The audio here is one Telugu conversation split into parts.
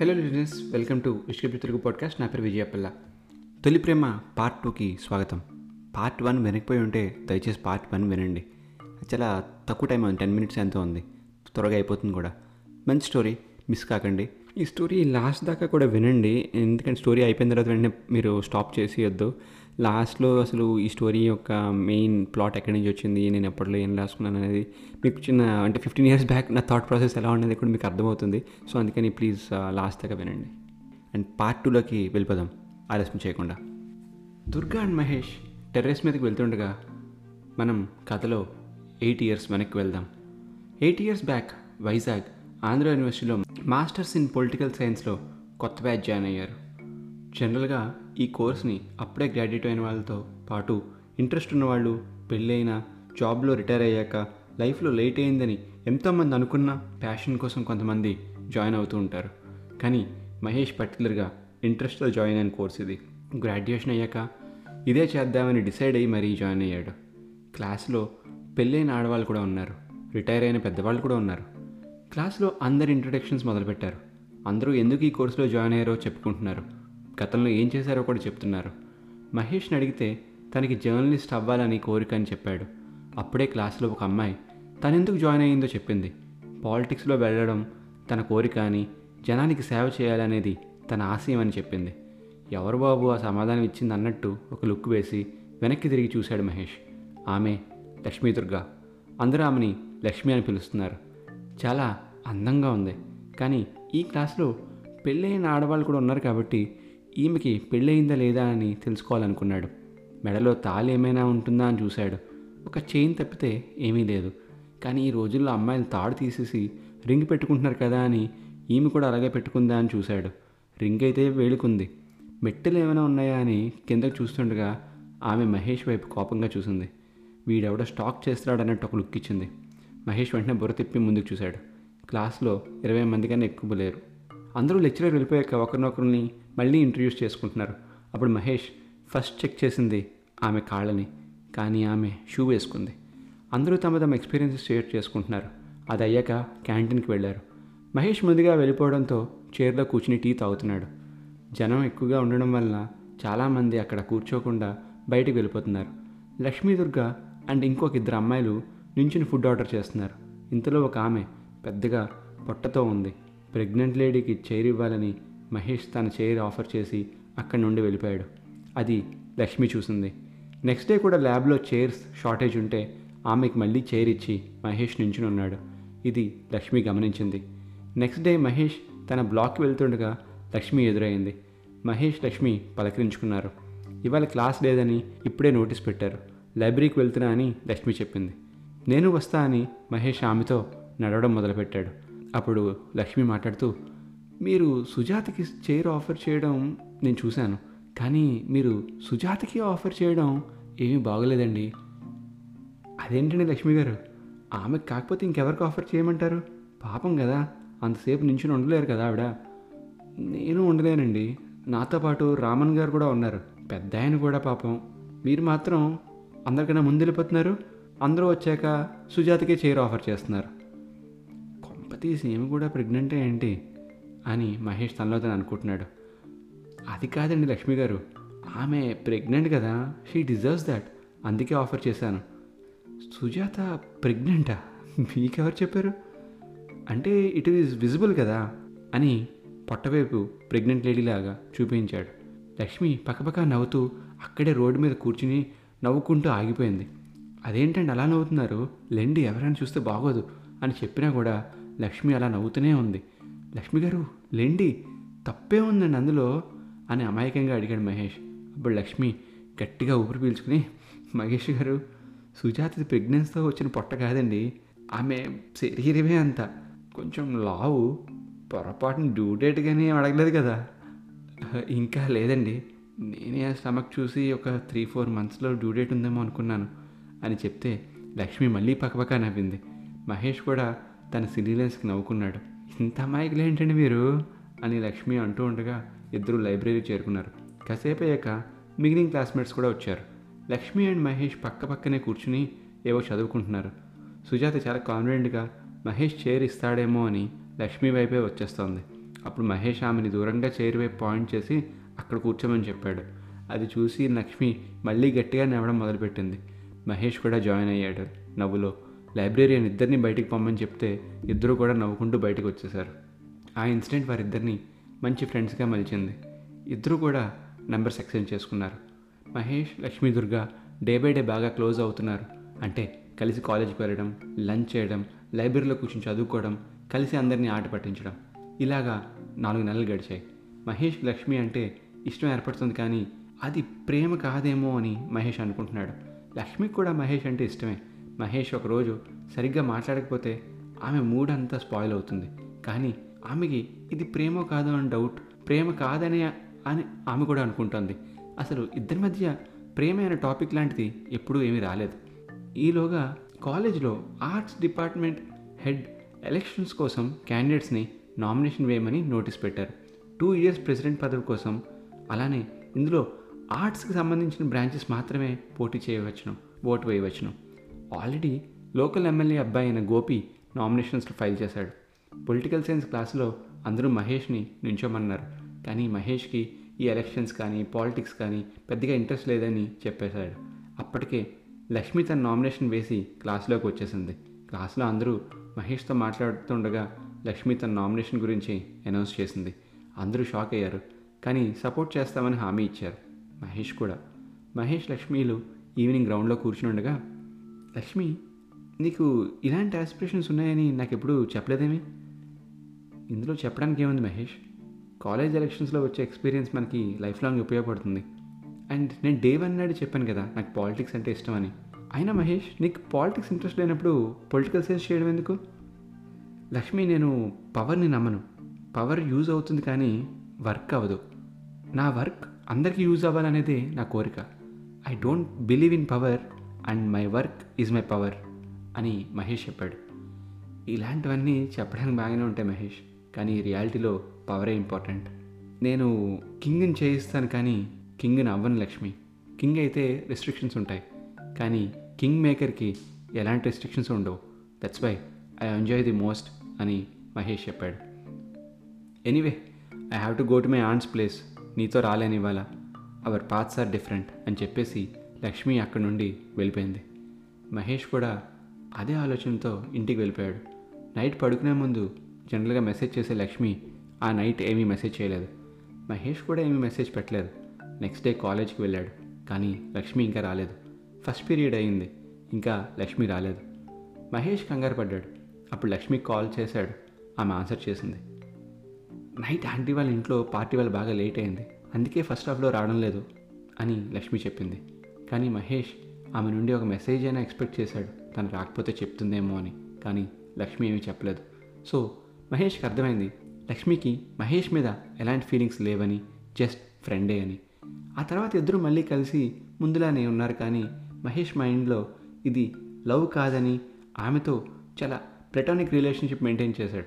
హలో లిజనర్స్ వెల్కమ్ టు ఇష్కపి తెలుగు పాడ్కాస్ట్ నా పేరు విజయపల్ల తొలి ప్రేమ పార్ట్ టూకి స్వాగతం. పార్ట్ వన్ వెనక్కిపోయి ఉంటే దయచేసి పార్ట్ వన్ వినండి. చాలా తక్కువ టైం ఉంది. టెన్ మినిట్స్ ఎంతో ఉంది. త్వరగా అయిపోతుంది కూడా. మంచి స్టోరీ మిస్ కాకండి. ఈ స్టోరీ లాస్ట్ దాకా కూడా వినండి. ఎందుకంటే స్టోరీ అయిపోయిన తర్వాత వెంటనే మీరు స్టాప్ చేసి వద్దు లాస్ట్లో అసలు ఈ స్టోరీ యొక్క మెయిన్ ప్లాట్ ఎక్కడి నుంచి వచ్చింది? నేను ఎప్పట్లో ఏం రాసుకున్నాను అనేది మీకు చిన్న అంటే ఫిఫ్టీన్ ఇయర్స్ బ్యాక్ నా థాట్ ప్రాసెస్ ఎలా ఉండేది కూడా మీకు అర్థమవుతుంది. సో అందుకని ప్లీజ్ లాస్ట్ దాకా వినండి. అండ్ పార్ట్ టూలోకి వెళ్ళిపోదాం. ఆలస్యం చేయకుండా. దుర్గా అండ్ మహేష్ టెర్రస్ మీదకి వెళ్తుండగా మనం కథలో ఎయిట్ ఇయర్స్ వెనక్కి వెళ్దాం. Eight years back Vizag Andhra యూనివర్సిటీలో మాస్టర్స్ ఇన్ పొలిటికల్ సైన్స్లో కొత్త బ్యాచ్ జాయిన్ అయ్యారు. జనరల్గా ఈ కోర్స్ని అప్పుడే గ్రాడ్యుయేట్ అయిన వాళ్ళతో పాటు ఇంట్రెస్ట్ ఉన్న వాళ్ళు పెళ్ళైన జాబ్లో రిటైర్ అయ్యాక లైఫ్లో లేట్ అయిందని ఎంతోమంది అనుకున్న ప్యాషన్ కోసం కొంతమంది జాయిన్ అవుతూ ఉంటారు. కానీ మహేష్ పర్టికులర్గా ఇంట్రెస్ట్తో జాయిన్ అయిన కోర్స్ ఇది. గ్రాడ్యుయేషన్ అయ్యాక ఇదే చేద్దామని డిసైడ్ అయ్యి మరీ జాయిన్ అయ్యాడు. క్లాస్లో పెళ్ళైన ఆడవాళ్ళు కూడా ఉన్నారు. రిటైర్ అయిన పెద్దవాళ్ళు కూడా ఉన్నారు. క్లాస్లో అందరి ఇంట్రడక్షన్స్ మొదలుపెట్టారు. అందరూ ఎందుకు ఈ కోర్సులో జాయిన్ అయ్యారో చెప్పుకుంటున్నారు. గతంలో ఏం చేశారో కూడా చెప్తున్నారు. మహేష్ని అడిగితే తనకి జర్నలిస్ట్ అవ్వాలని కోరిక అని చెప్పాడు. అప్పుడే క్లాస్లో ఒక అమ్మాయి తనెందుకు జాయిన్ అయ్యిందో చెప్పింది. పాలిటిక్స్లో వెళ్ళడం తన కోరిక అని జనానికి సేవ చేయాలనేది తన ఆశయం అని చెప్పింది. ఎవరు బాబు ఆ సమాధానం ఇచ్చింది అన్నట్టు ఒక లుక్ వేసి వెనక్కి తిరిగి చూశాడు మహేష్. ఆమె లక్ష్మీ దుర్గా అందరూ ఆమెని లక్ష్మి అని పిలుస్తున్నారు. చాలా అందంగా ఉంది. కానీ ఈ క్లాస్లో పెళ్ళైన ఆడవాళ్ళు కూడా ఉన్నారు కాబట్టి ఈమెకి పెళ్ళయిందా లేదా అని తెలుసుకోవాలనుకున్నాడు. మెడలో తాళి ఏమైనా ఉంటుందా అని చూశాడు. ఒక చైన్ తప్పితే ఏమీ లేదు. కానీ ఈ రోజుల్లో అమ్మాయిలు తాడు తీసేసి రింగ్ పెట్టుకుంటున్నారు కదా అని ఈమె కూడా అలాగే పెట్టుకుందా అని చూశాడు. రింగ్ అయితే వేలుకుంది. మెట్టెలు ఏమైనా ఉన్నాయా అని కిందకు చూస్తుండగా ఆమె మహేష్ వైపు కోపంగా చూసింది. వీడెవడో స్టాక్ చేస్తున్నాడన్నట్టు ఒక లుక్ ఇచ్చింది. మహేష్ వెంటనే బుర్ర తిప్పి ముందుకు చూశాడు. క్లాస్లో ఇరవై మంది కన్నా ఎక్కువ లేరు. అందరూ లెక్చరర్ వెళ్ళిపోయాక ఒకరినొకరిని మళ్ళీ ఇంట్రడ్యూస్ చేసుకుంటున్నారు. అప్పుడు మహేష్ ఫస్ట్ చెక్ చేసింది ఆమె కాళ్ళని కానీ ఆమె షూ వేసుకుంది. అందరూ తమ తమ ఎక్స్పీరియన్సెస్ షేర్ చేసుకుంటున్నారు. అది అయ్యాక క్యాంటీన్కి వెళ్ళారు. మహేష్ ముందుగా వెళ్ళిపోవడంతో చైర్లో కూర్చుని టీ తాగుతున్నాడు. జనం ఎక్కువగా ఉండడం వల్ల చాలామంది అక్కడ కూర్చోకుండా బయటికి వెళ్ళిపోతున్నారు. లక్ష్మీదుర్గ అండ్ ఇంకొక ఇద్దరు అమ్మాయిలు నుంచుని ఫుడ్ ఆర్డర్ చేస్తున్నారు. ఇంతలో ఒక ఆమె పెద్దగా పొట్టతో ఉంది. ప్రెగ్నెంట్ లేడీకి చైర్ ఇవ్వాలని మహేష్ తన చైర్ ఆఫర్ చేసి అక్కడి నుండి వెళ్ళిపోయాడు. అది లక్ష్మి చూసింది. నెక్స్ట్ డే కూడా ల్యాబ్లో చైర్స్ షార్టేజ్ ఉంటే ఆమెకి మళ్ళీ చైర్ ఇచ్చి మహేష్ నించుని ఉన్నాడు. ఇది లక్ష్మి గమనించింది. నెక్స్ట్ డే మహేష్ తన బ్లాక్కి వెళ్తుండగా లక్ష్మి ఎదురైంది మహేష్ లక్ష్మి పలకరించుకున్నారు. ఇవాళ క్లాస్ లేదని ఇప్పుడే నోటీస్ పెట్టారు. లైబ్రరీకి వెళ్తున్నా అని లక్ష్మి చెప్పింది. నేను వస్తా అని మహేష్ ఆమెతో నడవడం మొదలుపెట్టాడు. అప్పుడు లక్ష్మి మాట్లాడుతూ మీరు సుజాతకి చైర్ ఆఫర్ చేయడం నేను చూశాను కానీ మీరు సుజాతకి ఆఫర్ చేయడం ఏమీ బాగలేదండి. అదేంటండి లక్ష్మి గారు? ఆమెకు కాకపోతే ఇంకెవరికి ఆఫర్ చేయమంటారు? పాపం కదా అంతసేపు నించుని ఉండలేరు కదా ఆవిడ. నేను ఉండలేనండి. నాతో పాటు రామన్ గారు కూడా ఉన్నారు. పెద్ద ఆయన కూడా పాపం. మీరు మాత్రం అందరికన్నా ముందు వెళ్ళిపోతున్నారు. అందరూ వచ్చాక సుజాతకే చైర్ ఆఫర్ చేస్తున్నారు. కొంపతీసి ఏమి కూడా ప్రెగ్నెంటే ఏంటి అని మహేష్ తనలో తను అనుకుంటున్నాడు. అది కాదండి లక్ష్మి గారు. ఆమె ప్రెగ్నెంట్ కదా. She deserves that. అందుకే ఆఫర్ చేశాను. సుజాత ప్రెగ్నెంటా? మీకెవరు చెప్పారు? అంటే ఇట్ ఈస్ విజిబుల్ కదా అని పొట్టవైపు ప్రెగ్నెంట్ లేడీలాగా చూపించాడు. లక్ష్మి పక్కపక్క నవ్వుతూ అక్కడే రోడ్డు మీద కూర్చుని నవ్వుకుంటూ ఆగిపోయింది. అదేంటండి అలా నవ్వుతున్నారు? లెండి ఎవరైనా చూస్తే బాగోదు అని చెప్పినా కూడా లక్ష్మి అలా నవ్వుతూనే ఉంది. లక్ష్మి గారు లెండి తప్పే ఉందండి అందులో అని అమాయకంగా అడిగాడు మహేష్. అప్పుడు లక్ష్మి గట్టిగా ఊపిరి పీల్చుకుని మహేష్ గారు సుజాత ప్రెగ్నెన్స్తో వచ్చిన పొట్ట కాదండి ఆమె శరీరమే అంత. కొంచెం లావు పొరపాటున డ్యూ డేట్ కానీ ఏం అడగలేదు కదా. ఇంకా లేదండి నేనే ఆ స్టమక్ చూసి ఒక త్రీ ఫోర్ మంత్స్లో డ్యూ డేట్ ఉందేమో అనుకున్నాను అని చెప్తే లక్ష్మి మళ్ళీ పక్కపక్క నవ్వింది. మహేష్ కూడా తన సిలీలెన్స్కి నవ్వుకున్నాడు. ఇంత అమాయకులు ఏంటండి మీరు? అని లక్ష్మి అంటూ ఉండగా ఇద్దరు లైబ్రరీ చేరుకున్నారు. కాసేపు అయ్యాక మిగిలిన క్లాస్మేట్స్ కూడా వచ్చారు. లక్ష్మి అండ్ మహేష్ పక్క పక్కనే కూర్చుని ఏవో చదువుకుంటున్నారు. సుజాత చాలా కాన్ఫిడెంట్గా మహేష్ చైర్ ఇస్తాడేమో అని లక్ష్మి వైపే వచ్చేస్తోంది. అప్పుడు మహేష్ ఆమెని దూరంగా చేరువే పాయింట్ చేసి అక్కడ కూర్చోమని చెప్పాడు. అది చూసి లక్ష్మి మళ్ళీ గట్టిగా నవ్వడం మొదలుపెట్టింది. మహేష్ కూడా జాయిన్ అయ్యాడు నవ్వులో. లైబ్రేరియన్ ఇద్దరిని బయటికి పంపని చెప్తే ఇద్దరు కూడా నవ్వుకుంటూ బయటకు వచ్చేశారు. ఆ ఇన్సిడెంట్ వారిద్దరిని మంచి ఫ్రెండ్స్గా మలిచింది. ఇద్దరు కూడా నెంబర్స్ ఎక్స్చేంజ్ చేసుకున్నారు. Mahesh Lakshmi Durga day by day బాగా క్లోజ్ అవుతున్నారు. అంటే కలిసి కాలేజీకి వెళ్ళడం లంచ్ చేయడం లైబ్రరీలో కూర్చొని చదువుకోవడం కలిసి అందరినీ ఆట పట్టించడం. ఇలాగా నాలుగు నెలలు గడిచాయి. మహేష్ లక్ష్మి అంటే ఇష్టం ఏర్పడుతుంది కానీ అది ప్రేమ కాదేమో అని మహేష్ అనుకుంటున్నాడు. లక్ష్మికి కూడా మహేష్ అంటే ఇష్టమే. మహేష్ ఒకరోజు సరిగ్గా మాట్లాడకపోతే ఆమె మూడ్ అంతా స్పాయిల్ అవుతుంది. కానీ ఆమెకి ఇది ప్రేమ కాదు అని డౌట్ ప్రేమ కాదనే అని ఆమె కూడా అనుకుంటుంది. అసలు ఇద్దరి మధ్య ప్రేమ అనే టాపిక్ లాంటిది ఎప్పుడూ ఏమీ రాలేదు. ఈలోగా కాలేజ్లో ఆర్ట్స్ డిపార్ట్మెంట్ హెడ్ ఎలక్షన్స్ కోసం క్యాండిడేట్స్ని నామినేషన్ వేయమని నోటీస్ పెట్టారు. టూ ఇయర్స్ ప్రెసిడెంట్ పదవి కోసం. అలానే ఇందులో ఆర్ట్స్కి సంబంధించిన బ్రాంచెస్ మాత్రమే పోటీ చేయవచ్చును ఓటు వేయవచ్చును. ఆల్రెడీ లోకల్ ఎమ్మెల్యే అబ్బాయి అయిన గోపి నామినేషన్స్లో ఫైల్ చేశాడు. పొలిటికల్ సైన్స్ క్లాస్లో అందరూ మహేష్ని నించోమన్నారు. కానీ మహేష్కి ఈ ఎలక్షన్స్ కానీ పాలిటిక్స్ కానీ పెద్దగా ఇంట్రెస్ట్ లేదని చెప్పేశాడు. అప్పటికే లక్ష్మి తన నామినేషన్ వేసి క్లాస్లోకి వచ్చేసింది. క్లాస్లో అందరూ మహేష్తో మాట్లాడుతుండగా లక్ష్మి తన నామినేషన్ గురించి అనౌన్స్ చేసింది. అందరూ షాక్ అయ్యారు. కానీ సపోర్ట్ చేస్తామని హామీ ఇచ్చారు. మహేష్ కూడా. మహేష్ లక్ష్మీలు ఈవినింగ్ గ్రౌండ్లో కూర్చుని ఉండగా లక్ష్మి నీకు ఇలాంటి ఆస్పిరేషన్స్ ఉన్నాయని నాకు ఎప్పుడు చెప్పలేదేమి? ఇందులో చెప్పడానికి ఏముంది మహేష్? కాలేజ్ ఎలక్షన్స్లో వచ్చే ఎక్స్పీరియన్స్ మనకి లైఫ్ లాంగ్ ఉపయోగపడుతుంది. అండ్ నేను డే వన్ నాడు చెప్పాను కదా నాకు పాలిటిక్స్ అంటే ఇష్టం అని. అయినా మహేష్ నీకు పాలిటిక్స్ ఇంట్రెస్ట్ లేనప్పుడు పొలిటికల్ సైన్స్ చేయడం ఎందుకు? లక్ష్మి నేను పవర్ని నమ్మను. పవర్ యూజ్ అవుతుంది కానీ వర్క్ అవ్వదు. నా వర్క్ అందరికీ యూజ్ అవ్వాలనేదే నా కోరిక. I don't believe in power and my work is my power అని మహేష్ చెప్పాడు. ఇలాంటివన్నీ చెప్పడానికి బాగానే ఉంటాయి మహేష్ కానీ రియాలిటీలో పవరే ఇంపార్టెంట్. నేను కింగ్ని చేయిస్తాను కానీ కింగ్ని అవ్వను లక్ష్మి. కింగ్ అయితే రెస్ట్రిక్షన్స్ ఉంటాయి కానీ కింగ్ మేకర్కి ఎలాంటి రెస్ట్రిక్షన్స్ ఉండవు. That's why I enjoy the most అని మహేష్ చెప్పాడు. Anyway I have to go to my aunt's place నీతో రాలేని ఇవాళ అవర్ పాత్స్ ఆర్ డిఫరెంట్ అని చెప్పేసి లక్ష్మి అక్కడి నుండి వెళ్ళిపోయింది. మహేష్ కూడా అదే ఆలోచనతో ఇంటికి వెళ్ళిపోయాడు. నైట్ పడుకునే ముందు జనరల్గా మెసేజ్ చేసే లక్ష్మి ఆ నైట్ ఏమీ మెసేజ్ చేయలేదు. మహేష్ కూడా ఏమీ మెసేజ్ పెట్టలేదు. నెక్స్ట్ డే కాలేజ్కి వెళ్ళాడు. కానీ లక్ష్మి ఇంకా రాలేదు. ఫస్ట్ పీరియడ్ అయింది. ఇంకా లక్ష్మి రాలేదు. మహేష్ కంగారు పడ్డాడు. అప్పుడు లక్ష్మి కాల్ చేశాడు. ఆమె ఆన్సర్ చేసింది. నైట్ ఆంటీ వాళ్ళ ఇంట్లో పార్టీ వాళ్ళు బాగా లేట్ అయింది. అందుకే ఫస్ట్ హాఫ్లో రావడం లేదు అని లక్ష్మి చెప్పింది. కానీ మహేష్ ఆమె నుండి ఒక మెసేజ్ అయినా ఎక్స్పెక్ట్ చేశాడు. తను రాకపోతే చెప్తుందేమో అని. కానీ లక్ష్మి ఏమీ చెప్పలేదు. సో మహేష్కి అర్థమైంది. లక్ష్మికి మహేష్ మీద ఎలాంటి ఫీలింగ్స్ లేవని జస్ట్ ఫ్రెండే అని. ఆ తర్వాత ఇద్దరు మళ్ళీ కలిసి ముందులానే ఉన్నారు కానీ మహేష్ మైండ్లో ఇది లవ్ కాదని ఆమెతో చాలా ప్లెటానిక్ రిలేషన్షిప్ మెయింటైన్ చేశాడు.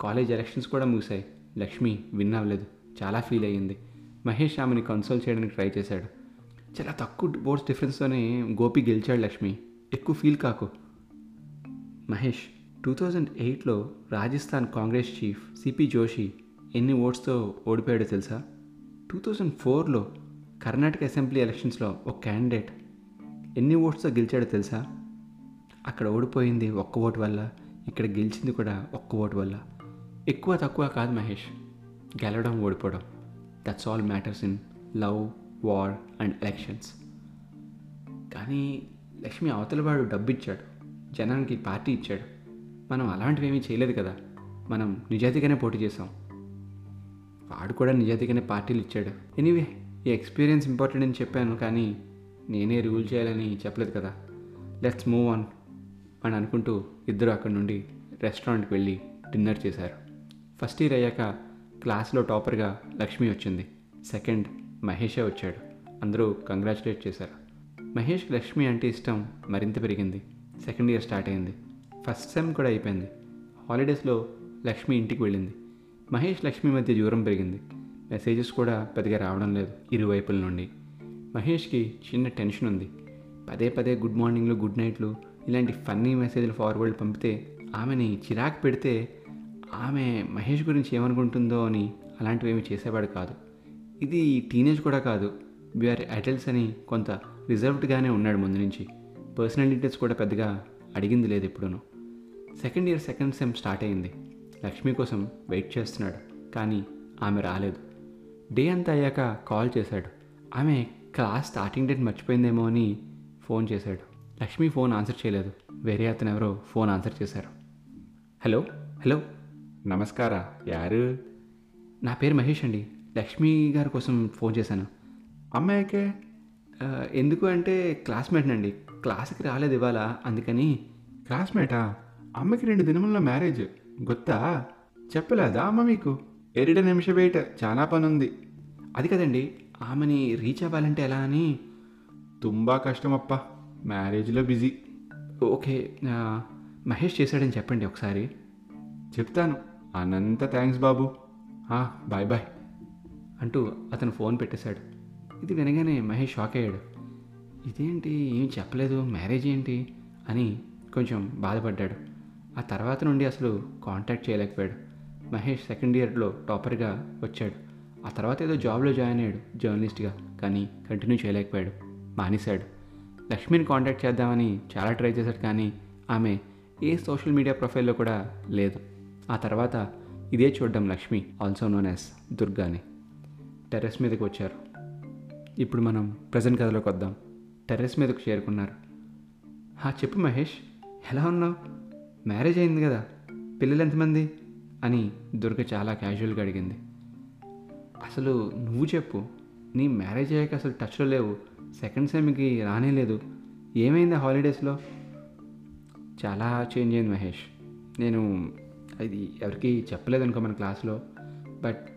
కాలేజ్ ఎలక్షన్స్ కూడా ముగిశాయి. లక్ష్మి విన్ అవ్వలేదు. చాలా ఫీల్ అయ్యింది. మహేష్ ఆమెని కన్సోల్ చేయడానికి ట్రై చేశాడు. చాలా తక్కువ బోర్డ్స్ డిఫరెన్స్తోనే గోపి గెలిచాడు లక్ష్మి. ఎక్కువ ఫీల్ కాకు. మహేష్ టూ థౌజండ్ ఎయిట్లో Rajasthan Congress chief C P Joshi ఓట్స్తో ఓడిపోయాడో తెలుసా? టూ థౌజండ్ ఫోర్లో కర్ణాటక అసెంబ్లీ ఎలక్షన్స్లో ఒక క్యాండిడేట్ ఎన్ని ఓట్స్తో గెలిచాడో తెలుసా? అక్కడ ఓడిపోయింది ఒక్క ఓటు వల్ల ఇక్కడ గెలిచింది కూడా ఒక్క ఓటు వల్ల. ఎక్కువ తక్కువ కాదు మహేష్. గెలవడం ఓడిపోవడం. That's all matters in love war and elections కానీ లక్ష్మి అవతలవాడు డబ్బు ఇచ్చాడు జనానికి పార్టీ ఇచ్చాడు. మనం అలాంటివి ఏమీ చేయలేదు కదా. మనం నిజాయితీగానే పోటీ చేసాం వాడు కూడా నిజాయితీగానే పార్టీలు ఇచ్చాడు. ఎనీవే ఈ ఎక్స్పీరియన్స్ ఇంపార్టెంట్ అని చెప్పాను కానీ నేనే రూల్ చేయాలని చెప్పలేదు కదా. లెట్స్ మూవ్ ఆన్ అని అనుకుంటూ ఇద్దరు అక్కడి నుండి రెస్టారెంట్కి వెళ్ళి డిన్నర్ చేశారు. ఫస్ట్ ఇయర్ అయ్యాక క్లాస్లో టాపర్గా లక్ష్మి వచ్చింది. సెకండ్ మహేషే వచ్చాడు. అందరూ కంగ్రాచులేట్ చేశారు. మహేష్ లక్ష్మి అంటే ఇష్టం మరింత పెరిగింది. సెకండ్ ఇయర్ స్టార్ట్ అయింది. ఫస్ట్ సెమ్ కూడా అయిపోయింది. హాలిడేస్లో లక్ష్మి ఇంటికి వెళ్ళింది. మహేష్ లక్ష్మి మధ్య దూరం పెరిగింది. మెసేజెస్ కూడా పెద్దగా రావడం లేదు ఇరువైపుల నుండి. మహేష్కి చిన్న టెన్షన్ ఉంది. పదే పదే గుడ్ మార్నింగ్లు గుడ్ నైట్లు ఇలాంటి ఫన్నీ మెసేజ్లు ఫార్వర్డ్ పంపితే ఆమెని చిరాకు పెడితే ఆమె మహేష్ గురించి ఏమనుకుంటుందో అని అలాంటివి ఏమి చేసేవాడు కాదు. ఇది టీనేజ్ కూడా కాదు. వీఆర్ అడల్ట్స్ అని కొంత రిజర్వ్డ్గానే ఉన్నాడు ముందు నుంచి. పర్సనల్ డీటెయిల్స్ కూడా పెద్దగా అడిగింది లేదు ఎప్పుడూను. Second year second sem start అయింది. లక్ష్మి కోసం వెయిట్ చేస్తున్నాడు కానీ ఆమె రాలేదు. డే అంతా అయ్యాక కాల్ చేశాడు. ఆమె క్లాస్ స్టార్టింగ్ డేట్ మర్చిపోయిందేమో అని ఫోన్ చేశాడు. లక్ష్మి ఫోన్ ఆన్సర్ చేయలేదు. వేరే అతను ఎవరో ఫోన్ ఆన్సర్ చేశారు. హలో హలో నమస్కారా యారు? నా పేరు మహేష్ అండి. లక్ష్మి గారి కోసం ఫోన్ చేశాను. అమ్మాయికే ఎందుకు అంటే క్లాస్మేట్ అండి. క్లాస్కి రాలేదు ఇవాళ అందుకని క్లాస్మేటా? అమ్మకి రెండు దినముల మ్యారేజ్ గుత్తా? చెప్పలేదా అమ్మ మీకు? ఎరిడ నిమిష వెయిట్ చాలా పని ఉంది అది కదండి ఆమెని రీచ్ అవ్వాలంటే ఎలా అని? తుంబా కష్టమప్ప మ్యారేజ్లో బిజీ. ఓకే మహేష్ చేశాడని చెప్పండి ఒకసారి. చెప్తాను. అనంత థ్యాంక్స్ బాబు. ఆ, బాయ్ బాయ్. అంటూ అతను ఫోన్ పెట్టేశాడు. ఇది వినగానే మహేష్ షాక్ అయ్యాడు. ఇదేంటి? ఏం చెప్పలేదు. మ్యారేజ్ ఏంటి? అని కొంచెం బాధపడ్డాడు. ఆ తర్వాత నుండి అసలు కాంటాక్ట్ చేయలేకపోయాడు. మహేష్ సెకండ్ ఇయర్లో టాపర్గా వచ్చాడు. ఆ తర్వాత ఏదో జాబ్లో జాయిన్ అయ్యాడు జర్నలిస్ట్గా కానీ కంటిన్యూ చేయలేకపోయాడు. మానేశాడు. లక్ష్మిని కాంటాక్ట్ చేద్దామని చాలా ట్రై చేశాడు కానీ ఆమె ఏ సోషల్ మీడియా ప్రొఫైల్లో కూడా లేదు. ఆ తర్వాత ఇదే చూడడం లక్ష్మి ఆల్సో నోన్ యాజ్ దుర్గాని. టెర్రస్ మీదకి వచ్చారు. ఇప్పుడు మనం ప్రజెంట్ కథలోకి వద్దాం. టెర్రస్ మీదకు చేరుకున్నారు. హా చెప్పు మహేష్ ఎలా ఉన్నావు? మ్యారేజ్ అయింది కదా పిల్లలు ఎంతమంది? అని దుర్గ చాలా క్యాజువల్గా అడిగింది. అసలు నువ్వు చెప్పు నీ మ్యారేజ్ అయ్యాక అసలు టచ్లో లేవు సెకండ్ సెమ్కి రానే లేదు ఏమైంది హాలిడేస్లో? చాలా చేంజ్ అయింది మహేష్. నేను అది ఎవరికి చెప్పలేదు అనుకో మన క్లాస్లో బట్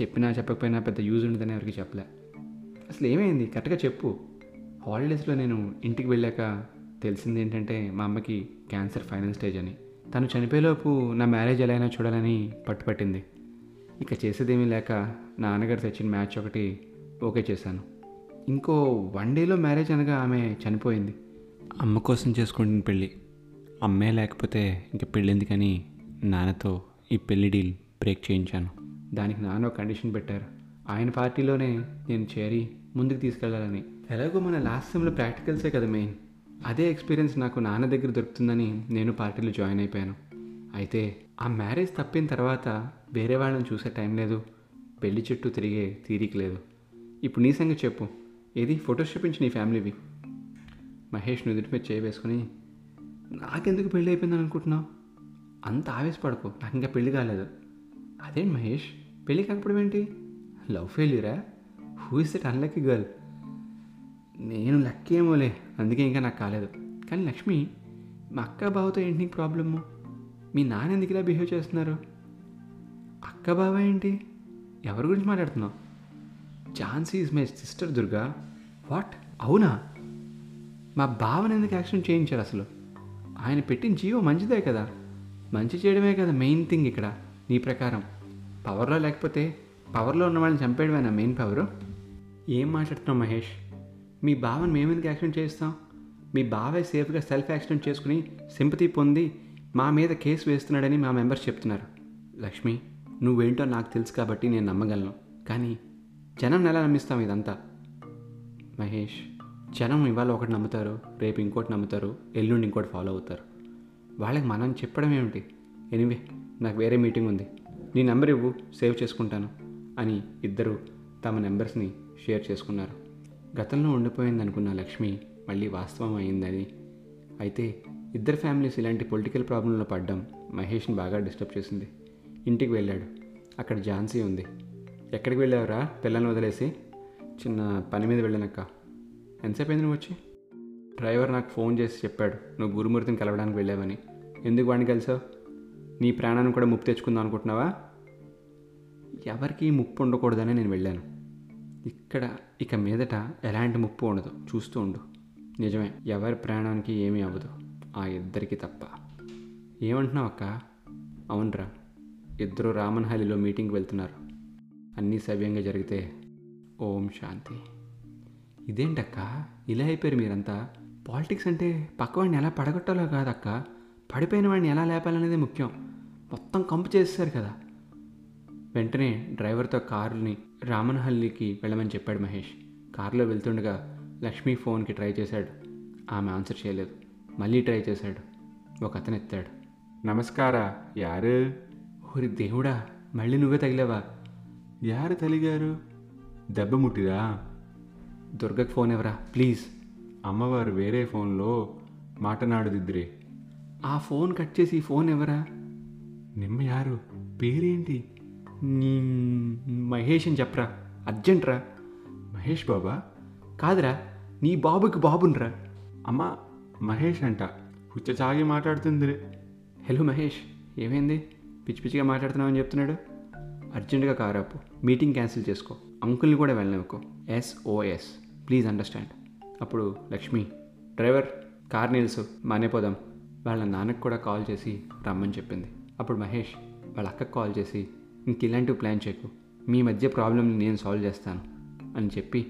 చెప్పినా చెప్పకపోయినా పెద్ద యూజ్ ఉండదని ఎవరికి చెప్పలే. అసలు ఏమైంది? కరెక్ట్గా చెప్పు. హాలిడేస్లో నేను ఇంటికి వెళ్ళాక తెలిసింది ఏంటంటే మా అమ్మకి క్యాన్సర్ ఫైనల్ స్టేజ్ అని. తను చనిపోయేలోపు నా మ్యారేజ్ ఎలా అయినా చూడాలని పట్టుపట్టింది. ఇక చేసేదేమీ లేక నాన్నగారు తెచ్చిన మ్యాచ్ ఒకటి ఓకే చేశాను. ఇంకో వన్ డేలో మ్యారేజ్ అనగా ఆమె చనిపోయింది. అమ్మ కోసం చేసుకుంటున్న పెళ్ళి. అమ్మే లేకపోతే ఇంక పెళ్ళింది కానీ నాన్నతో ఈ పెళ్ళి డీల్ బ్రేక్ చేయించాను. దానికి నాన్న కండిషన్ పెట్టారు. ఆయన పార్టీలోనే నేను చేరి ముందుకు తీసుకెళ్ళాలని. ఎలాగో మన లాస్ట్ సెమ్లో ప్రాక్టికల్సే కదా మెయిన్. అదే ఎక్స్పీరియన్స్ నాకు నాన్న దగ్గర దొరుకుతుందని నేను పార్టీలో జాయిన్ అయిపోయాను. అయితే ఆ మ్యారేజ్ తప్పిన తర్వాత వేరే వాళ్ళని చూసే టైం లేదు. పెళ్ళి చుట్టూ తిరిగే తీరిక లేదు. ఇప్పుడు నీ సంగతి చెప్పు. ఏది ఫొటోస్ చూపించి నీ ఫ్యామిలీవి. మహేష్ నుదుటి మీద చేయి వేసుకుని నాకెందుకు పెళ్ళి అయిపోయిందని అనుకుంటున్నావు? అంత ఆవేశపడకు. నాకు ఇంకా పెళ్ళి కాలేదు. అదేం మహేష్? పెళ్ళి కాకపోవడం ఏంటి? Love ఫెయిల్యూరా who is that unlucky girl నేను లక్కీ ఏమోలే అందుకే ఇంకా నాకు కాలేదు. కానీ లక్ష్మి మా అక్క బావతో ఏంటి నీకు ప్రాబ్లము? మీ నాన్న ఎందుకు ఇలా బిహేవ్ చేస్తున్నారు? అక్క బావ ఏంటి? ఎవరి గురించి మాట్లాడుతున్నావు? Jhansi is my sister Durga. What అవునా? మా బావని ఎందుకు యాక్షన్ చేయించారు అసలు? ఆయన పెట్టిన జీవో మంచిదే కదా? మంచి చేయడమే కదా మెయిన్ థింగ్ ఇక్కడ నీ ప్రకారం. పవర్లో లేకపోతే పవర్లో ఉన్న వాళ్ళని చంపేయడమేనా మెయిన్ పవరు ఏం మాట్లాడుతున్నావు మహేష్? మీ బావని మేమెందుకు యాక్సిడెంట్ చేస్తాం మీ బావే సేఫ్గా సెల్ఫ్ యాక్సిడెంట్ చేసుకుని సింపతి పొంది మా మీద కేసు వేస్తున్నాడని మా మెంబర్స్ చెప్తున్నారు. లక్ష్మి నువ్వేంటో నాకు తెలుసు కాబట్టి నేను నమ్మగలను. కానీ జనం ఎలా నమ్మిస్తాం ఇదంతా? మహేష్ జనం ఇవాళ ఒకటి నమ్ముతారు రేపు ఇంకోటి నమ్ముతారు ఎల్లుండి ఇంకోటి ఫాలో అవుతారు. వాళ్ళకి మనం చెప్పడం ఏమిటి ఎనివే నాకు వేరే మీటింగ్ ఉంది. నీ నెంబర్ ఇవ్వు సేవ్ చేసుకుంటాను అని ఇద్దరు తమ నెంబర్స్ని షేర్ చేసుకున్నారు. గతంలో ఉండిపోయింది అనుకున్న లక్ష్మి మళ్ళీ వాస్తవం అయిందని. అయితే ఇద్దరు ఫ్యామిలీస్ ఇలాంటి పొలిటికల్ ప్రాబ్లంలో పడ్డం మహేష్ని బాగా డిస్టర్బ్ చేసింది. ఇంటికి వెళ్ళాడు. అక్కడ ఝాన్సీ ఉంది. ఎక్కడికి వెళ్ళావురా? పిల్లల్ని వదిలేసి? చిన్న పని మీద వెళ్ళానక్క. ఎంతసేపు అయింది నువ్వు వచ్చి? డ్రైవర్ నాకు ఫోన్ చేసి చెప్పాడు. నువ్వు గురుమూర్తిని కలవడానికి వెళ్ళావని. ఎందుకు వాడిని కలిసావు? నీ ప్రాణాన్ని కూడా ముప్పు తెచ్చుకుందాం అనుకుంటున్నావా? ఎవరికి ముప్పు ఉండకూడదని నేను వెళ్ళాను. ఇక్కడ ఇక మీదట ఎలాంటి ముప్పు ఉండదు. చూస్తూ ఉండు. నిజమే ఎవరి ప్రాణానికి ఏమీ అవ్వదు. ఆ ఇద్దరికి తప్ప. ఏమంటున్నావు అక్క? అవునరా. ఇద్దరు రామన్హలిలో మీటింగ్కి వెళ్తున్నారు. అన్నీ సవ్యంగా జరిగితే ఓం శాంతి. ఇదేంటక్క? ఇలా అయిపోయారు మీరంతా. పాలిటిక్స్ అంటే పక్కవాడిని ఎలా పడగొట్టాలో కాదక్క. పడిపోయిన వాడిని ఎలా లేపాలనేది ముఖ్యం. మొత్తం కంపు చేసేసారు కదా. వెంటనే డ్రైవర్తో కారుని రామన్హల్లికి వెళ్ళమని చెప్పాడు మహేష్. కారులో వెళ్తుండగా లక్ష్మి ఫోన్కి ట్రై చేశాడు. ఆమె ఆన్సర్ చేయలేదు. మళ్ళీ ట్రై చేశాడు. ఒక అతను ఎత్తాడు. నమస్కార యారు? ఓరి దేవుడా మళ్ళీ నువ్వే తగిలేవా? యారు తలిగారు? దెబ్బ ముట్టిదా? దుర్గకు ఫోన్ ఎవరా? ప్లీజ్. అమ్మవారు వేరే ఫోన్లో మాటనాడుదిద్దురే ఆ ఫోన్ కట్ చేసి ఫోన్ ఎవరా? నిమ్మ యారు పేరేంటి? నీ మహేష్ అని చెప్పరా. అర్జెంట్ రా. మహేష్ బాబా? కాదురా నీ బాబుకి బాబునరా. అమ్మ మహేష్ అంట. చాగి మాట్లాడుతుందిరే హలో మహేష్ ఏమైంది? పిచ్చి పిచ్చిగా మాట్లాడుతున్నావని చెప్తున్నాడు. అర్జెంటుగా కారు ఆపు. మీటింగ్ క్యాన్సిల్ చేసుకో. అంకుల్ని కూడా వెళ్ళనివ్వకో. ఎస్ఓఎస్ ప్లీజ్ అండర్స్టాండ్ అప్పుడు లక్ష్మి డ్రైవర్ కార్ నిలుసు. మానేపోదాం వాళ్ళ నాన్నకు కూడా కాల్ చేసి రమ్మని చెప్పింది. అప్పుడు మహేష్ వాళ్ళ అక్కకు కాల్ చేసి ఇంక ఇలాంటివి ప్లాన్ చేయకు. మీ మధ్య ప్రాబ్లమ్ని నేను సాల్వ్ చేస్తాను అని చెప్పి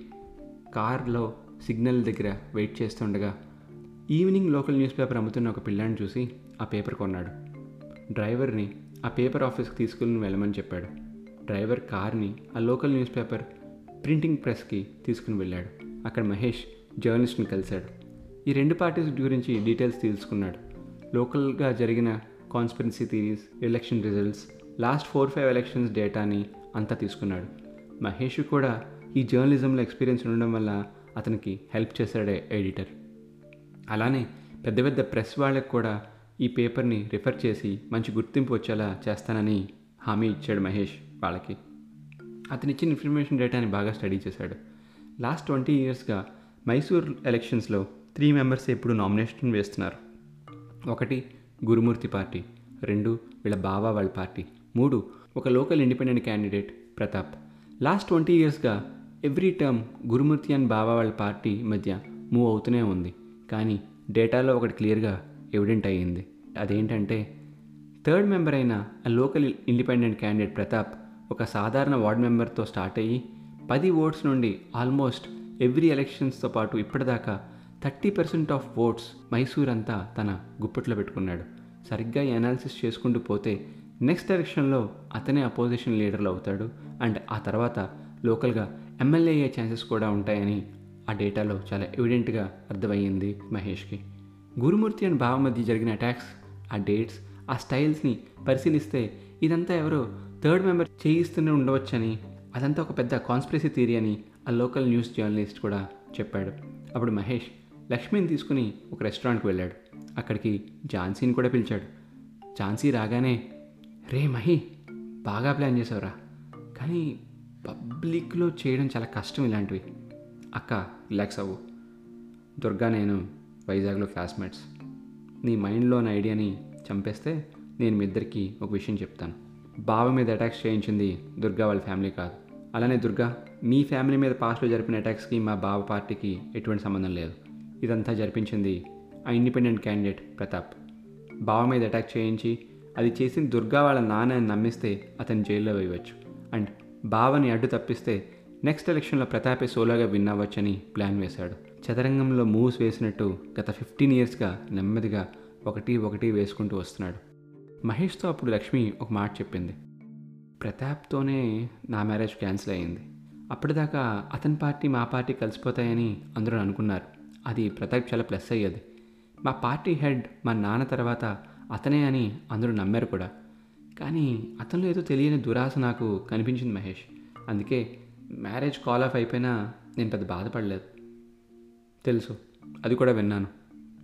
కార్లో సిగ్నల్ దగ్గర వెయిట్ చేస్తుండగా ఈవినింగ్ లోకల్ న్యూస్ పేపర్ అమ్ముతున్న ఒక పిల్లాన్ని చూసి ఆ పేపర్ కొన్నాడు. డ్రైవర్ని ఆ పేపర్ ఆఫీస్కి తీసుకుని వెళ్ళమని చెప్పాడు. డ్రైవర్ కార్ని ఆ లోకల్ న్యూస్ పేపర్ ప్రింటింగ్ ప్రెస్కి తీసుకుని వెళ్ళాడు. అక్కడ మహేష్ జర్నలిస్ట్ని కలిశాడు. ఈ రెండు పార్టీస్ గురించి డీటెయిల్స్ తెలుసుకున్నాడు. లోకల్గా జరిగిన conspiracy theories election results last four five elections డేటాని అంతా తీసుకున్నాడు. మహేష్ కూడా ఈ జర్నలిజంలో ఎక్స్పీరియన్స్ ఉండడం వల్ల అతనికి హెల్ప్ చేశాడే ఎడిటర్ అలానే పెద్ద పెద్ద ప్రెస్ వాళ్ళకి కూడా ఈ పేపర్ని రిఫర్ చేసి మంచి గుర్తింపు వచ్చేలా చేస్తానని హామీ ఇచ్చాడు మహేష్ వాళ్ళకి. అతను ఇచ్చిన ఇన్ఫర్మేషన్ డేటాని బాగా స్టడీ చేశాడు. లాస్ట్ ట్వంటీ ఇయర్స్గా మైసూర్ ఎలక్షన్స్లో త్రీ మెంబర్స్ ఎప్పుడు నామినేషన్ వేస్తున్నారు. ఒకటి గురుమూర్తి పార్టీ. రెండు వీళ్ళ బావా వాళ్ళ పార్టీ. మూడు ఒక local independent candidate Pratap. Last twenty ఇయర్స్గా ఎవ్రీ టర్మ్ గురుమూర్తి అండ్ బావా వాళ్ళ పార్టీ మధ్య మూవ్ అవుతూనే ఉంది. కానీ డేటాలో ఒకటి క్లియర్గా ఎవిడెంట్ అయ్యింది. అదేంటంటే థర్డ్ మెంబర్ అయిన ఆ లోకల్ ఇండిపెండెంట్ క్యాండిడేట్ ప్రతాప్ ఒక సాధారణ వార్డ్ మెంబర్తో స్టార్ట్ అయ్యి పది ఓట్స్ నుండి ఆల్మోస్ట్ ఎవ్రీ ఎలక్షన్స్తో పాటు ఇప్పటిదాకా thirty percent of votes Mysore అంతా తన గుప్పట్లో పెట్టుకున్నాడు. సరిగ్గా అనాలిసిస్ చేసుకుంటూ పోతే నెక్స్ట్ ఎలక్షన్లో అతనే అపోజిషన్ లీడర్లు అవుతాడు అండ్ ఆ తర్వాత లోకల్గా ఎమ్మెల్యే అయ్యే ఛాన్సెస్ కూడా ఉంటాయని ఆ డేటాలో చాలా ఎవిడెంట్గా అర్థమయ్యింది మహేష్కి. గురుమూర్తి అండ్ బావ మధ్య జరిగిన అటాక్స్ ఆ డేట్స్ ఆ స్టైల్స్ని పరిశీలిస్తే ఇదంతా ఎవరో థర్డ్ మెంబర్ చేయిస్తూనే ఉండవచ్చని అదంతా ఒక పెద్ద కాన్స్పిరసీ థియరీ అని ఆ లోకల్ న్యూస్ జర్నలిస్ట్ కూడా చెప్పాడు. అప్పుడు మహేష్ లక్ష్మిని తీసుకుని ఒక రెస్టారెంట్కి వెళ్ళాడు. అక్కడికి ఝాన్సీని కూడా పిలిచాడు. ఝాన్సీ రాగానే రే మహి బాగా ప్లాన్ చేసావురా. కానీ పబ్లిక్లో చేయడం చాలా కష్టం ఇలాంటివి. అక్క రిలాక్స్ అవ్వు. దుర్గా నేను వైజాగ్లో క్లాస్మేట్స్. నీ మైండ్లోని ఐడియాని చంపేస్తే నేను మీ ఇద్దరికి ఒక విషయం చెప్తాను. బావ మీద అటాక్స్ చేయించింది దుర్గా వాళ్ళ ఫ్యామిలీ కాదు. అలానే దుర్గా మీ ఫ్యామిలీ మీద పాస్ట్లో జరిపిన అటాక్స్కి మా బావ పార్టీకి ఎటువంటి సంబంధం లేదు. ఇదంతా జరిపించింది ఆ ఇండిపెండెంట్ క్యాండిడేట్ ప్రతాప్. బావ మీద అటాక్ చేయించి అది చేసిన దుర్గా వాళ్ళ నాన్న అని నమ్మిస్తే అతను జైల్లో వేయవచ్చు. అండ్ బావని అడ్డు తప్పిస్తే నెక్స్ట్ ఎలక్షన్లో ప్రతాపే సోలోగా విన్ అవ్వచ్చని ప్లాన్ వేశాడు. చదరంగంలో మూవ్స్ వేసినట్టు గత ఫిఫ్టీన్ ఇయర్స్గా నెమ్మదిగా ఒకటి ఒకటి వేసుకుంటూ వస్తున్నాడు. మహేష్తో అప్పుడు లక్ష్మి ఒక మాట చెప్పింది. ప్రతాప్తోనే నా మ్యారేజ్ క్యాన్సిల్ అయ్యింది. అప్పటిదాకా అతని పార్టీ మా పార్టీ కలిసిపోతాయని అందరూ అనుకున్నారు. అది ప్రతాప్ చాలా ప్లస్ అయ్యేది. మా పార్టీ హెడ్ మా నాన్న తర్వాత అతనే అని అందరూ నమ్మారు కూడా. కానీ అతనిలో ఏదో తెలియని దురాశ నాకు కనిపించింది మహేష్. అందుకే మ్యారేజ్ కాల్ ఆఫ్ అయిపోయినా నేను పెద్ద బాధపడలేదు. తెలుసు అది కూడా విన్నాను.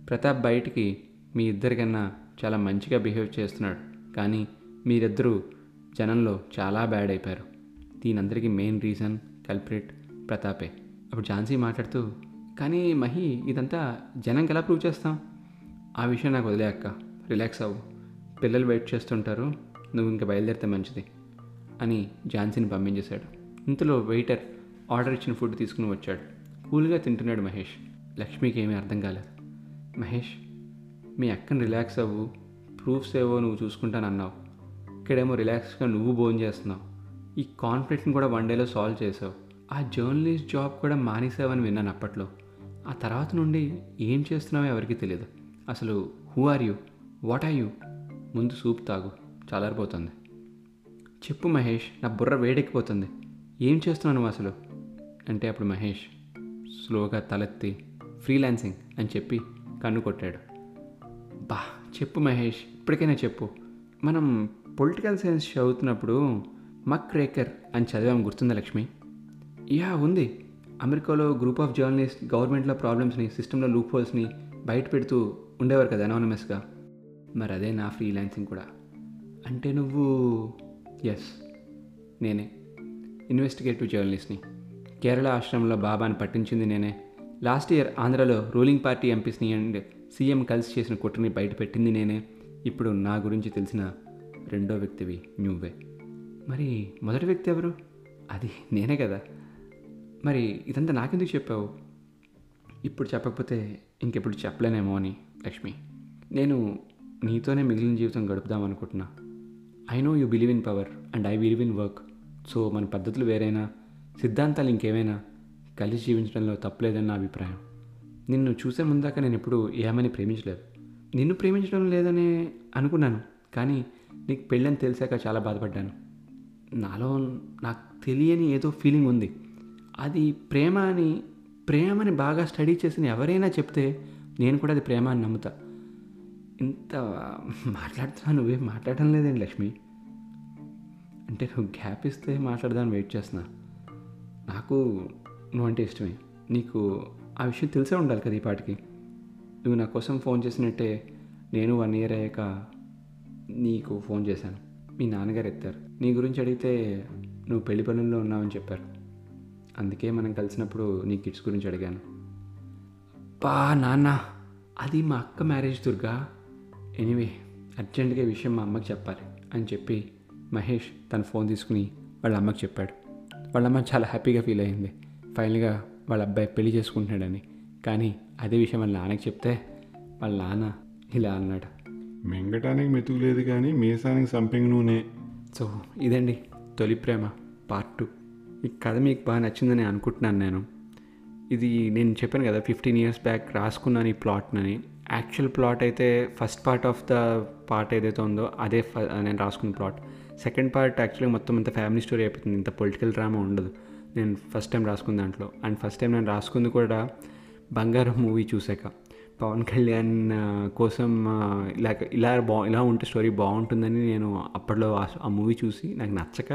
ప్రతాప్ బయటికి మీ ఇద్దరికన్నా చాలా మంచిగా బిహేవ్ చేస్తున్నాడు. కానీ మీరిద్దరూ జనంలో చాలా బ్యాడ్ అయిపోయారు. దీనందరికీ మెయిన్ రీజన్ కల్ప్రిట్ ప్రతాపే. అప్పుడు ఝాన్సీ మాట్లాడుతూ కానీ మహి ఇదంతా జనంకి ఎలా ప్రూవ్ చేస్తాం? ఆ విషయం నాకు వదిలే అక్క. రిలాక్స్ అవ్వు. పిల్లలు వెయిట్ చేస్తుంటారు. నువ్వు ఇంకా బయలుదేరితే మంచిది అని ఝాన్సీని పంపించేశాడు. ఇంతలో వెయిటర్ ఆర్డర్ ఇచ్చిన ఫుడ్ తీసుకుని వచ్చాడు. కూల్గా తింటున్నాడు మహేష్. లక్ష్మికి ఏమీ అర్థం కాలేదు. మహేష్ మీ అక్కని రిలాక్స్ అవ్వు. ప్రూఫ్స్ ఏవో నువ్వు చూసుకుంటానన్నావు ఇక్కడేమో రిలాక్స్గా నువ్వు భోజనం చేస్తున్నావు. ఈ కాన్ఫ్లిక్ట్ని కూడా వన్ డేలో సాల్వ్ చేసావు. ఆ జర్నలిస్ట్ జాబ్ కూడా మానేసావని విన్నాను అప్పట్లో. ఆ తర్వాత నుండి ఏం చేస్తున్నావో ఎవరికీ తెలియదు అసలు who are you? What are you? ముందు సూప్ తాగు చల్లారిపోతుంది. చెప్పు మహేష్ నా బుర్ర వేడెక్కిపోతుంది. ఏం చేస్తున్నావు నువ్వు అసలు? అంటే అప్పుడు మహేష్ స్లోగా తలెత్తి ఫ్రీలాన్సింగ్ అని చెప్పి కన్ను కొట్టాడు. బా చెప్పు మహేష్ ఇప్పటికైనా చెప్పు. మనం పొలిటికల్ సైన్స్ చదువుతున్నప్పుడు మక్ రేకర్ అని చదివాం గుర్తుందా లక్ష్మి? యా ఉంది. అమెరికాలో గ్రూప్ ఆఫ్ జర్నలిస్ట్ గవర్నమెంట్లో ప్రాబ్లమ్స్ని సిస్టంలో లూప్ హోల్స్ని బయట పెడుతూ ఉండేవారు కదా అనానమస్గా మరి అదే నా ఫ్రీలాన్సింగ్ కూడా. అంటే నువ్వు ఎస్ నేనే. ఇన్వెస్టిగేటివ్ జర్నలిస్ట్ని కేరళ ఆశ్రమంలో బాబాని పట్టించింది నేనే. లాస్ట్ ఇయర్ ఆంధ్రాలో రూలింగ్ పార్టీ ఎంపీస్ని అండ్ సీఎం కలిసి చేసిన కుట్రని బయటపెట్టింది నేనే. ఇప్పుడు నా గురించి తెలిసిన రెండో వ్యక్తివి నువ్వే. మరి మొదటి వ్యక్తి ఎవరు? అది నేనే కదా. మరి ఇదంతా నాకెందుకు చెప్పావు? ఇప్పుడు చెప్పకపోతే ఇంకెప్పుడు చెప్పలేనేమో అని లక్ష్మి. నేను నీతోనే మిగిలిన జీవితం గడుపుదాం అనుకుంటున్నా. I know you believe in power and I believe in work so మన పద్ధతులు వేరైనా సిద్ధాంతాలు ఇంకేమైనా కలిసి జీవించడంలో తప్పులేదని నా అభిప్రాయం. నిన్ను చూసే ముందాక నేను ఎప్పుడు ఏమని ప్రేమించలేదు. నిన్ను ప్రేమించడం లేదనే అనుకున్నాను కానీ నీకు పెళ్ళని తెలిసాక చాలా బాధపడ్డాను. నాలో నాకు తెలియని ఏదో ఫీలింగ్ ఉంది. అది ప్రేమ అని ప్రేమని బాగా స్టడీ చేసిన ఎవరైనా చెప్తే నేను కూడా అది ప్రేమ అని నమ్ముతా. ఇంత మాట్లాడుతున్నా నువ్వేం మాట్లాడటం లేదండి లక్ష్మి? అంటే నువ్వు గ్యాప్ ఇస్తే మాట్లాడదాన్ని వెయిట్ చేస్తున్నా. నాకు నువ్వు అంటే ఇష్టమే. నీకు ఆ విషయం తెలిసే ఉండాలి కదా ఈ పాటికి. నువ్వు నా కోసం ఫోన్ చేసినట్టే నేను వన్ ఇయర్ అయ్యాక నీకు ఫోన్ చేశాను. మీ నాన్నగారు ఎత్తారు. నీ గురించి అడిగితే నువ్వు పెళ్ళి పనుల్లో ఉన్నావని చెప్పారు. అందుకే మనం కలిసినప్పుడు నీ కిడ్స్ గురించి అడిగాను. బా నాన్న అది మా అక్క మ్యారేజ్ దుర్గా. ఎనీవే అర్జెంటుగా విషయం మా అమ్మకి చెప్పాలి అని చెప్పి మహేష్ తన ఫోన్ తీసుకుని వాళ్ళ అమ్మకి చెప్పాడు. వాళ్ళ అమ్మ చాలా హ్యాపీగా ఫీల్ అయింది. ఫైనల్గా వాళ్ళ అబ్బాయి పెళ్ళి చేసుకుంటున్నాడని. కానీ అదే విషయం వాళ్ళ నాన్నకి చెప్తే వాళ్ళ నాన్న ఇలా అన్నాడు. మింగటానికి మెతుకు లేదు కానీ మీసానికి సంపింగ్ నూనె. సో ఇదండి తొలి ప్రేమ. ఈ కథ మీకు బాగా నచ్చిందని అనుకుంటున్నాను నేను. ఇది నేను చెప్పాను కదా ఫిఫ్టీన్ ఇయర్స్ బ్యాక్ రాసుకున్నాను ఈ ప్లాట్నని యాక్చువల్ ప్లాట్ అయితే first part of the part ఏదైతే ఉందో అదే ఫ- నేను రాసుకున్న ప్లాట్ సెకండ్ పార్ట్ యాక్చువల్గా మొత్తం అంత ఫ్యామిలీ స్టోరీ అయిపోతుంది ఇంత పొలిటికల్ డ్రామా ఉండదు. నేను ఫస్ట్ టైం రాసుకున్న దాంట్లో. అండ్ ఫస్ట్ టైం నేను రాసుకుంది కూడా బంగారం మూవీ చూశాక. పవన్ కళ్యాణ్ కోసం ఇలా ఇలా బా ఇలా ఉంటే స్టోరీ బాగుంటుందని నేను అప్పట్లో ఆ మూవీ చూసి నాకు నచ్చక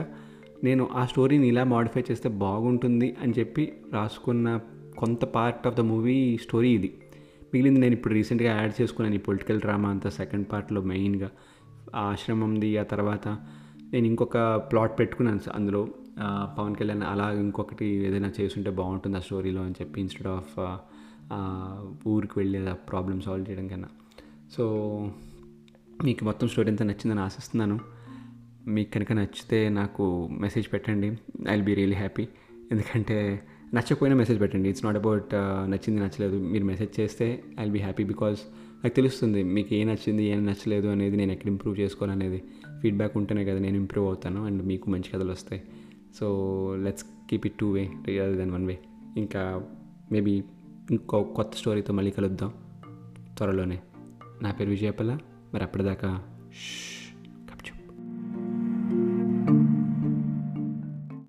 నేను ఆ స్టోరీని ఇలా మాడిఫై చేస్తే బాగుంటుంది అని చెప్పి రాసుకున్న కొంత part of the movie story ఇది. మిగిలింది నేను ఇప్పుడు రీసెంట్గా యాడ్ చేసుకున్నాను ఈ పొలిటికల్ డ్రామా అంతా సెకండ్ పార్ట్లో మెయిన్గా ఆశ్రమంది ఆ తర్వాత నేను ఇంకొక ప్లాట్ పెట్టుకున్నాను అందులో. పవన్ కళ్యాణ్ అలా ఇంకొకటి ఏదైనా చేస్తుంటే బాగుంటుంది ఆ స్టోరీలో అని చెప్పి ఇన్స్టెడ్ ఆఫ్ ఊరికి వెళ్ళి ఆ ప్రాబ్లమ్ సాల్వ్ చేయడం కన్నా. సో మీకు మొత్తం స్టోరీ ఎంత నచ్చిందని ఆశిస్తున్నాను. మీకు కనుక నచ్చితే నాకు మెసేజ్ పెట్టండి. I will be really happy ఎందుకంటే నచ్చకపోయినా మెసేజ్ పెట్టండి. ఇట్స్ నాట్ అబౌట్ నచ్చింది నచ్చలేదు. మీరు మెసేజ్ చేస్తే I will be happy because నాకు తెలుస్తుంది మీకు ఏం నచ్చింది ఏం నచ్చలేదు అనేది నేను ఎక్కడ ఇంప్రూవ్ చేసుకోవాలనేది. ఫీడ్బ్యాక్ ఉంటేనే కదా నేను ఇంప్రూవ్ అవుతాను అండ్ మీకు మంచి కథలు వస్తాయి. So let's keep it two way real than one way ఇంకా మేబీ ఇంకో కొత్త స్టోరీతో మళ్ళీ కలుద్దాం. త్వరలోనే. నా పేరు విజయపల్ల. మరి అప్పటిదాకా షూ